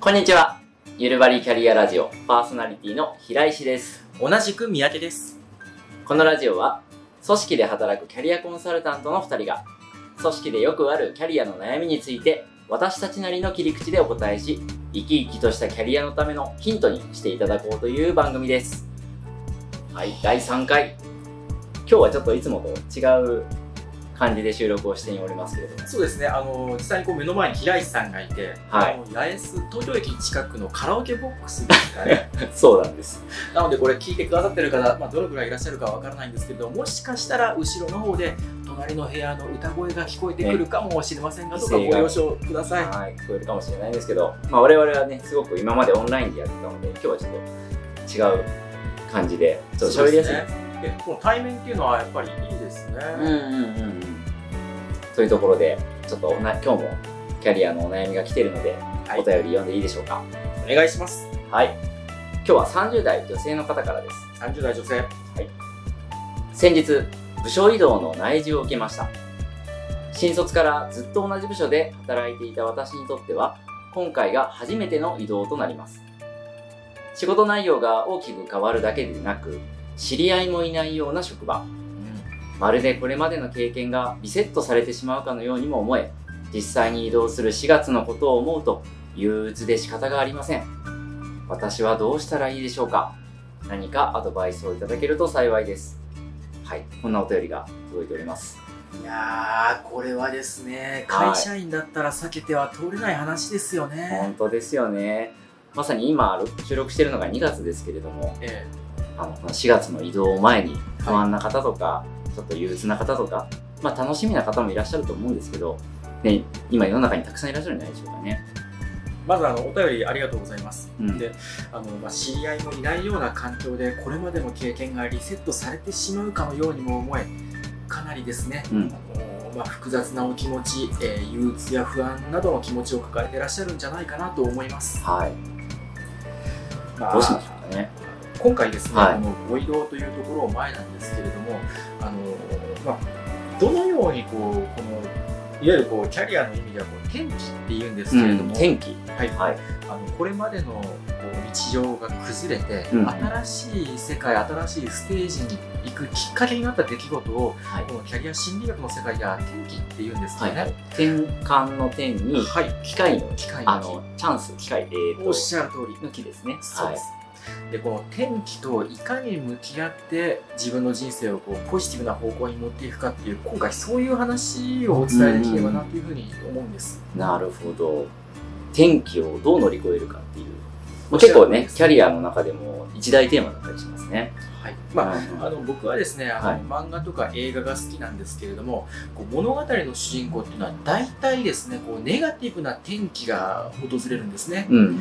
こんにちは。ゆるばりキャリアラジオパーソナリティの平石です。同じく三宅です。このラジオは、組織で働くキャリアコンサルタントの2人が、組織でよくあるキャリアの悩みについて、私たちなりの切り口でお答えし、生き生きとしたキャリアのためのヒントにしていただこうという番組です。はい、第3回。今日はちょっといつもと違う感じで収録をしておりますけれども。そうですね、あの実際にこう目の前に平石さんがいて、はいあの八重洲東京駅近くのカラオケボックスですかね。そうなんです。なのでこれ聞いてくださってる方、まあ、どのぐらいいらっしゃるかわからないんですけれども、もしかしたら後ろの方で隣の部屋の歌声が聞こえてくるかもしれませんが、どうかご了承ください。はい、聞こえるかもしれないんですけど、まあ、我々はね、すごく今までオンラインでやってたので、今日はちょっと違う感じで、ちょっと喋りやすいです。えこの対面っていうのはやっぱりいいですね。うんうんうんうん。というところで、ちょっと今日もキャリアのお悩みが来てるので、はいお便り読んでいいでしょうか？お願いします。はい。今日は30代女性の方からです。30代女性。先日部署異動の内示を受けました新卒からずっと同じ部署で働いていた私にとっては今回が初めての異動となります仕事内容が大きく変わるだけでなく知り合いもいないような職場まるでこれまでの経験がリセットされてしまうかのようにも思え実際に移動する4月のことを思うと憂鬱で仕方がありません私はどうしたらいいでしょうか何かアドバイスをいただけると幸いですはい、こんなお便りが届いております。いやー、これはですね、はい会社員だったら避けては通れない話ですよね。本当ですよね。まさに今収録しているのが2月ですけれども、えあのこの4月の移動を前に不安な方とか、ちょっと憂鬱な方とか、まあ楽しみな方もいらっしゃると思うんですけど、ね、今世の中にたくさんいらっしゃるんじゃないでしょうかね。まずあのお便りありがとうございます。うんであのまあ、知り合いもいないような環境でこれまでの経験がリセットされてしまうかのようにも思えかなりですね、うんあのまあ、複雑なお気持ち、えー憂鬱や不安などの気持ちを抱えていらっしゃるんじゃないかなと思います。はい。まあどうしましょう？今回ですね、はいこのご移動というところを前なんですけれども、あのまあ、どのようにこうこのいわゆるこうキャリアの意味ではこう転機っていうんですけれども、天気。はいはい。あのこれまでのこう日常が崩れて、うん新しい世界新しいステージに行くきっかけになった出来事をはいこ。のキャリア心理学の世界では転機っていうんですよね。はい。転換の点に、はい、機会の、機会のあの、チャンス、機会、えーと、おっしゃる通り。の木ですね。そうです。でこの転機といかに向き合って自分の人生をこうポジティブな方向に持っていくかっていう今回そういう話をお伝えできればなというふうに思うんです。なるほど。天気をどう乗り越えるかっていう。まあ結構ね、キャリアの中でも一大テーマだったりしますね。はいまあうんあの僕はですねあの、はい漫画とか映画が好きなんですけれどもこう物語の主人公っていうのは大体ですねこうネガティブな転機が訪れるんですねうんうん。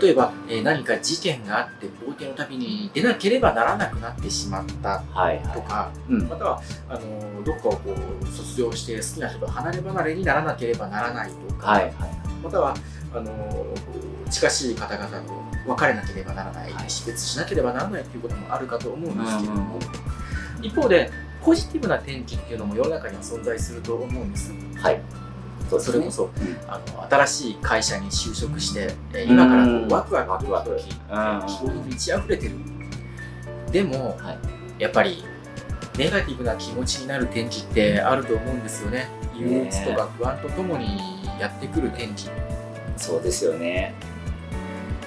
例えば、えー何か事件があって冒険の旅に出なければならなくなってしまったはいはとかい。うんま。たはあのどっかをこう卒業して好きな人と離れ離れにならなければならないとか、はいはい。またはあの近しい方々と別れなければならない、はい死別しなければならないということもあるかと思うんですけれども、うん一方でポジティブな転機っていうのも世の中には存在すると思うんです。はい。そねそれこそうんあの新しい会社に就職して、えー今からこうワクワクワク希望に満ち溢れてる。でも、はいやっぱりネガティブな気持ちになる転機ってあると思うんですよね。憂鬱とか不安とともにやってくる転機。そうですよね。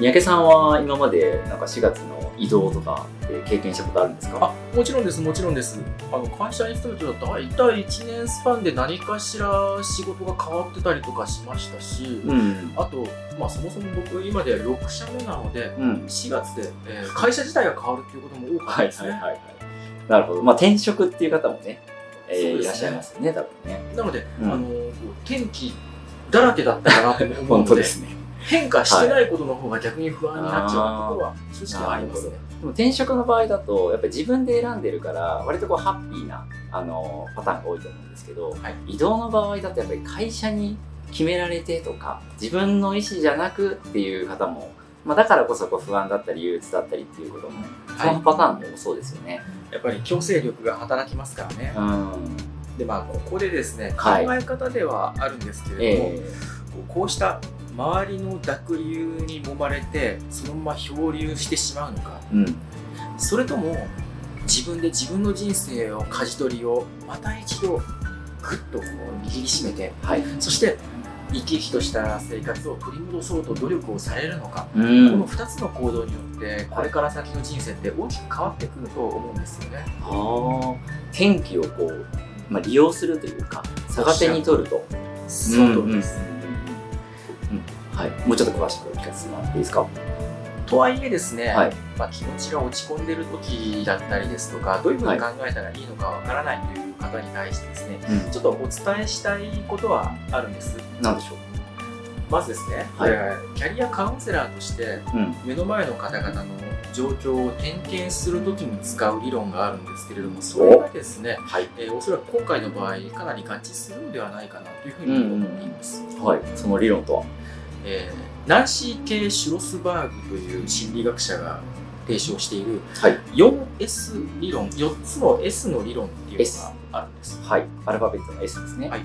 三宅さんは今までなんか4月の移動とかって経験したことあるんですか？あもちろんです、もちろんです。あの会社に勤めてたら大体1年スパンで何かしら仕事が変わってたりとかしましたし、うん。あと、まあ、そもそも僕今で6社目なので、うん。4月で、えー会社自体が変わるっていうことも多かったはいですね。はいはいはい。なるほど。まあ転職っていう方もね、えーねいらっしゃいますよね、多分ね。なので、うんあの天気だらけだったかなと思う本ので当ですね。変化してないことの方が逆に不安になっちゃうところは正直ありますね。でも転職の場合だと、やっぱり自分で選んでるから、割とこうハッピーな、あの、パターンが多いと思うんですけど、はい移動の場合だとやっぱり会社に決められてとか、自分の意思じゃなくっていう方も、まあだからこそこう不安だったり憂鬱だったりっていうことも、そのパターンも多そうですよね。やっぱり強制力が働きますからね。うん。でまあここでですね考はいえ方ではあるんですけれども、えこうこうした周りの濁流に揉まれてそのまま漂流してしまうのかうん。それとも自分で自分の人生を舵取りをまた一度グッとこう握りしめてはい。そして生き生きとした生活を取り戻そうと努力をされるのか、うこのん。2つの行動によってこれから先の人生って大きく変わってくると思うんですよね。ああ。天気をこう、まあ、利用するというか、逆手に取ると。その通りです。うんうんはい。もうちょっと詳しくお聞かせしてもらっていいですか？とはいえですね、はい。まあ、気持ちが落ち込んでる時だったりですとかどういうふうに考えたらいいのかわからないという方に対してですねうん。ちょっとお伝えしたいことはあるんです。なんでしょう？まずですね、はいキャリアカウンセラーとしてうん。目の前の方々の状況を点検するときに使う理論があるんですけれどもそれがですね、はい。えーおそらく今回の場合かなり合致するのではないかなというふうに思っています、はい。その理論とは？えーナンシー・ケイ・シュロスバーグという心理学者が提唱しているはい。4S 理論4つの S の理論っていうのがあるんですはい。アルファベットの S ですね。はい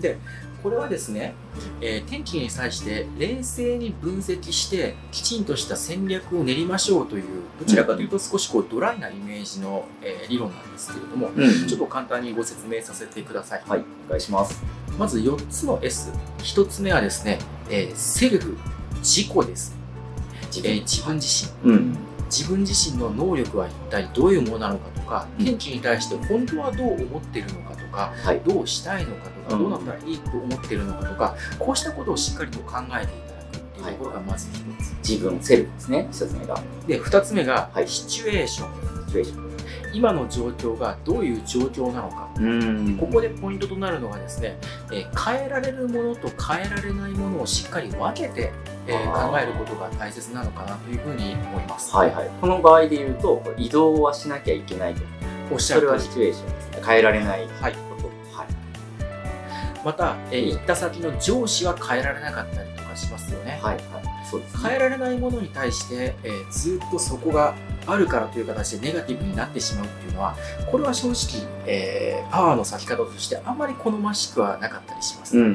でこれはですね、えー天気に際して冷静に分析してきちんとした戦略を練りましょうというどちらかというと少しこうドライなイメージの、えー理論なんですけれどもうん。ちょっと簡単にご説明させてください、はい。お願いします。まず4つの S1 つ目はですね、えーセルフ自己です、自えー自分自身うん。自分自身の能力は一体どういうものなのかとか、うん天気に対して本当はどう思っているのかとかはい。どうしたいのかとか、うんどうなったらいいと思っているのかとかこうしたことをしっかりと考えていただくっていうところがまず一つ、自分、セルフですね。一つ目が。で二つ目が、はいシチュエーションシチュエーション。今の状況がどういう状況なのかうんここでポイントとなるのがですね、えー変えられるものと変えられないものをしっかり分けて、え考えることが大切なのかなというふうに思います。はいはい。この場合で言うと、移動はしなきゃいけないと。おっしゃるそれはシチュエーションですね。変えられないこと。はいはい。また、えー行った先の上司は変えられなかったりしますよね。はいはい。そうですね。変えられないものに対して、えーずっとそこがあるからという形でネガティブになってしまうっていうのはこれは正直、えーパワーの咲き方としてあまり好ましくはなかったりします。うんうんう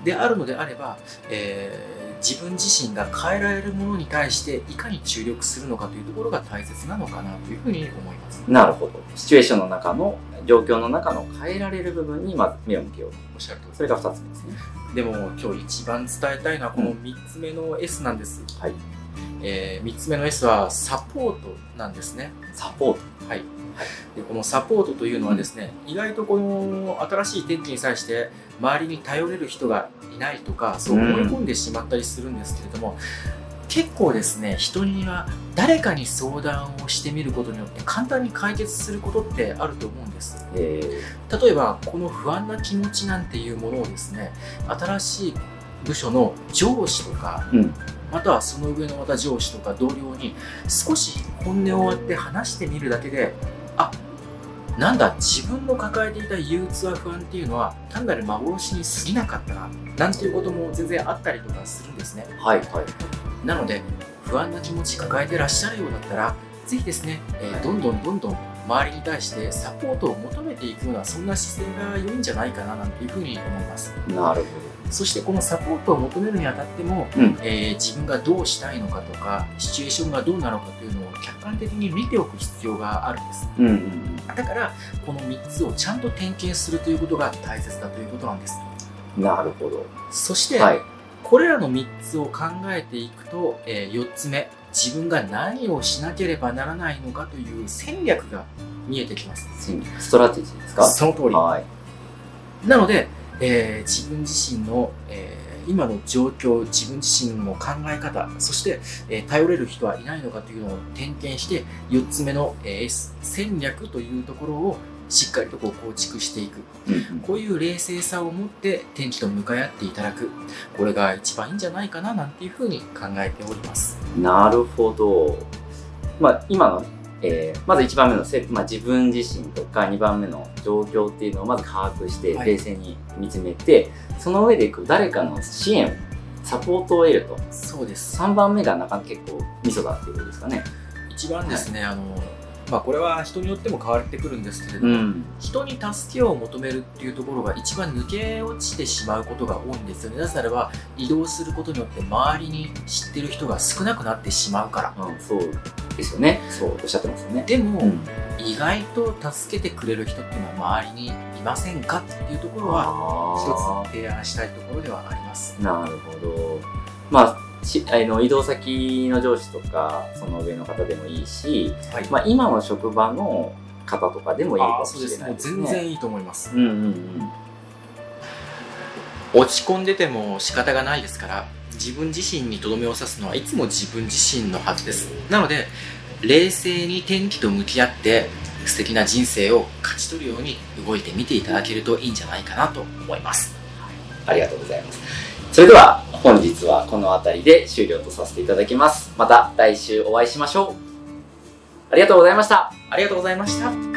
ん。であるのであれば、えー自分自身が変えられるものに対していかに注力するのかというところが大切なのかなというふうに思います。なるほど。シチュエーションの中の、状況の中の変えられる部分にまず目を向けようと。おっしゃるとそれが二つ目ですね。でも今日一番伝えたいのはこの3つ目の S なんです。はい。え3つ目の S はサポートなんですね。サポート。はい、でこのサポートというのはですね、意外とこの新しい天気に際して周りに頼れる人がいないとかそう思い込んでしまったりするんですけれども、結構ですね人には誰かに相談をしてみることによって簡単に解決することってあると思うんですえ例えばこの不安な気持ちなんていうものをですね新しい部署の上司とかー、うん。またはその上のまた上司とか同僚に少し本音を割って話してみるだけであなんだ自分の抱えていた憂鬱や不安っていうのは単なる幻に過ぎなかったななんていうことも全然あったりとかするんですねはいはい。なので不安な気持ち抱えてらっしゃるようだったらぜひですね、えーどんどんどんどん周りに対してサポートを求めていくようなそんな姿勢が良いんじゃないかななんていうふうに思いますなるほそしてこのサポートを求めるにあたっても、うんえー自分がどうしたいのかとかシチュエーションがどうなのかというのを客観的に見ておく必要があるんですど。うんうんだからこの3つをちゃんと点検するということが大切だということなんですうん。なるほど。そして、はい。これらの3つを考えていくと、え4つ目自分が何をしなければならないのかという戦略が見えてきます。戦略ストラテジーですか？その通り。はい。なので、えー自分自身の、えー今の状況自分自身の考え方そして、えー頼れる人はいないのかというのを点検して4つ目の、え戦略というところをしっかりとこう構築していく。うんうん。こういう冷静さを持って天気と向かい合っていただく。これが一番いいんじゃないかななんていうふうに考えております。なるほど。まあ、今の、えーまず1番目のせ、まあ、自分自身とか2番目の状況っていうのをまず把握してはい。冷静に見つめて、その上でこう誰かの支援をサポートを得ると。そうです。3番目がなかなか結構ミソだっていうことですかね。一番ですね、あのまあこれは人によっても変わってくるんですけれども、うん。人に助けを求めるっていうところが一番抜け落ちてしまうことが多いんですよね。なぜならば移動することによって周りに知ってる人が少なくなってしまうから。うん、そうですよね。そうおっしゃってますよね。でも、うん。意外と助けてくれる人っていうのは周りにいませんかっていうところはあ一つ提案したいところではあります。なるほど。まあ、しあの移動先の上司とか、その上の方でもいいし、はい。まあ、今の職場の方とかでもいいかもしれないですね。全然いいと思います。うんうんうん。落ち込んでても仕方がないですから自分自身にとどめを刺すのはいつも自分自身のはずですなので冷静に天気と向き合って素敵な人生を勝ち取るように動いてみていただけるといいんじゃないかなと思いますありがとうございます。それでは、本日はこの辺りで終了とさせていただきます。また来週お会いしましょう。ありがとうございました。ありがとうございました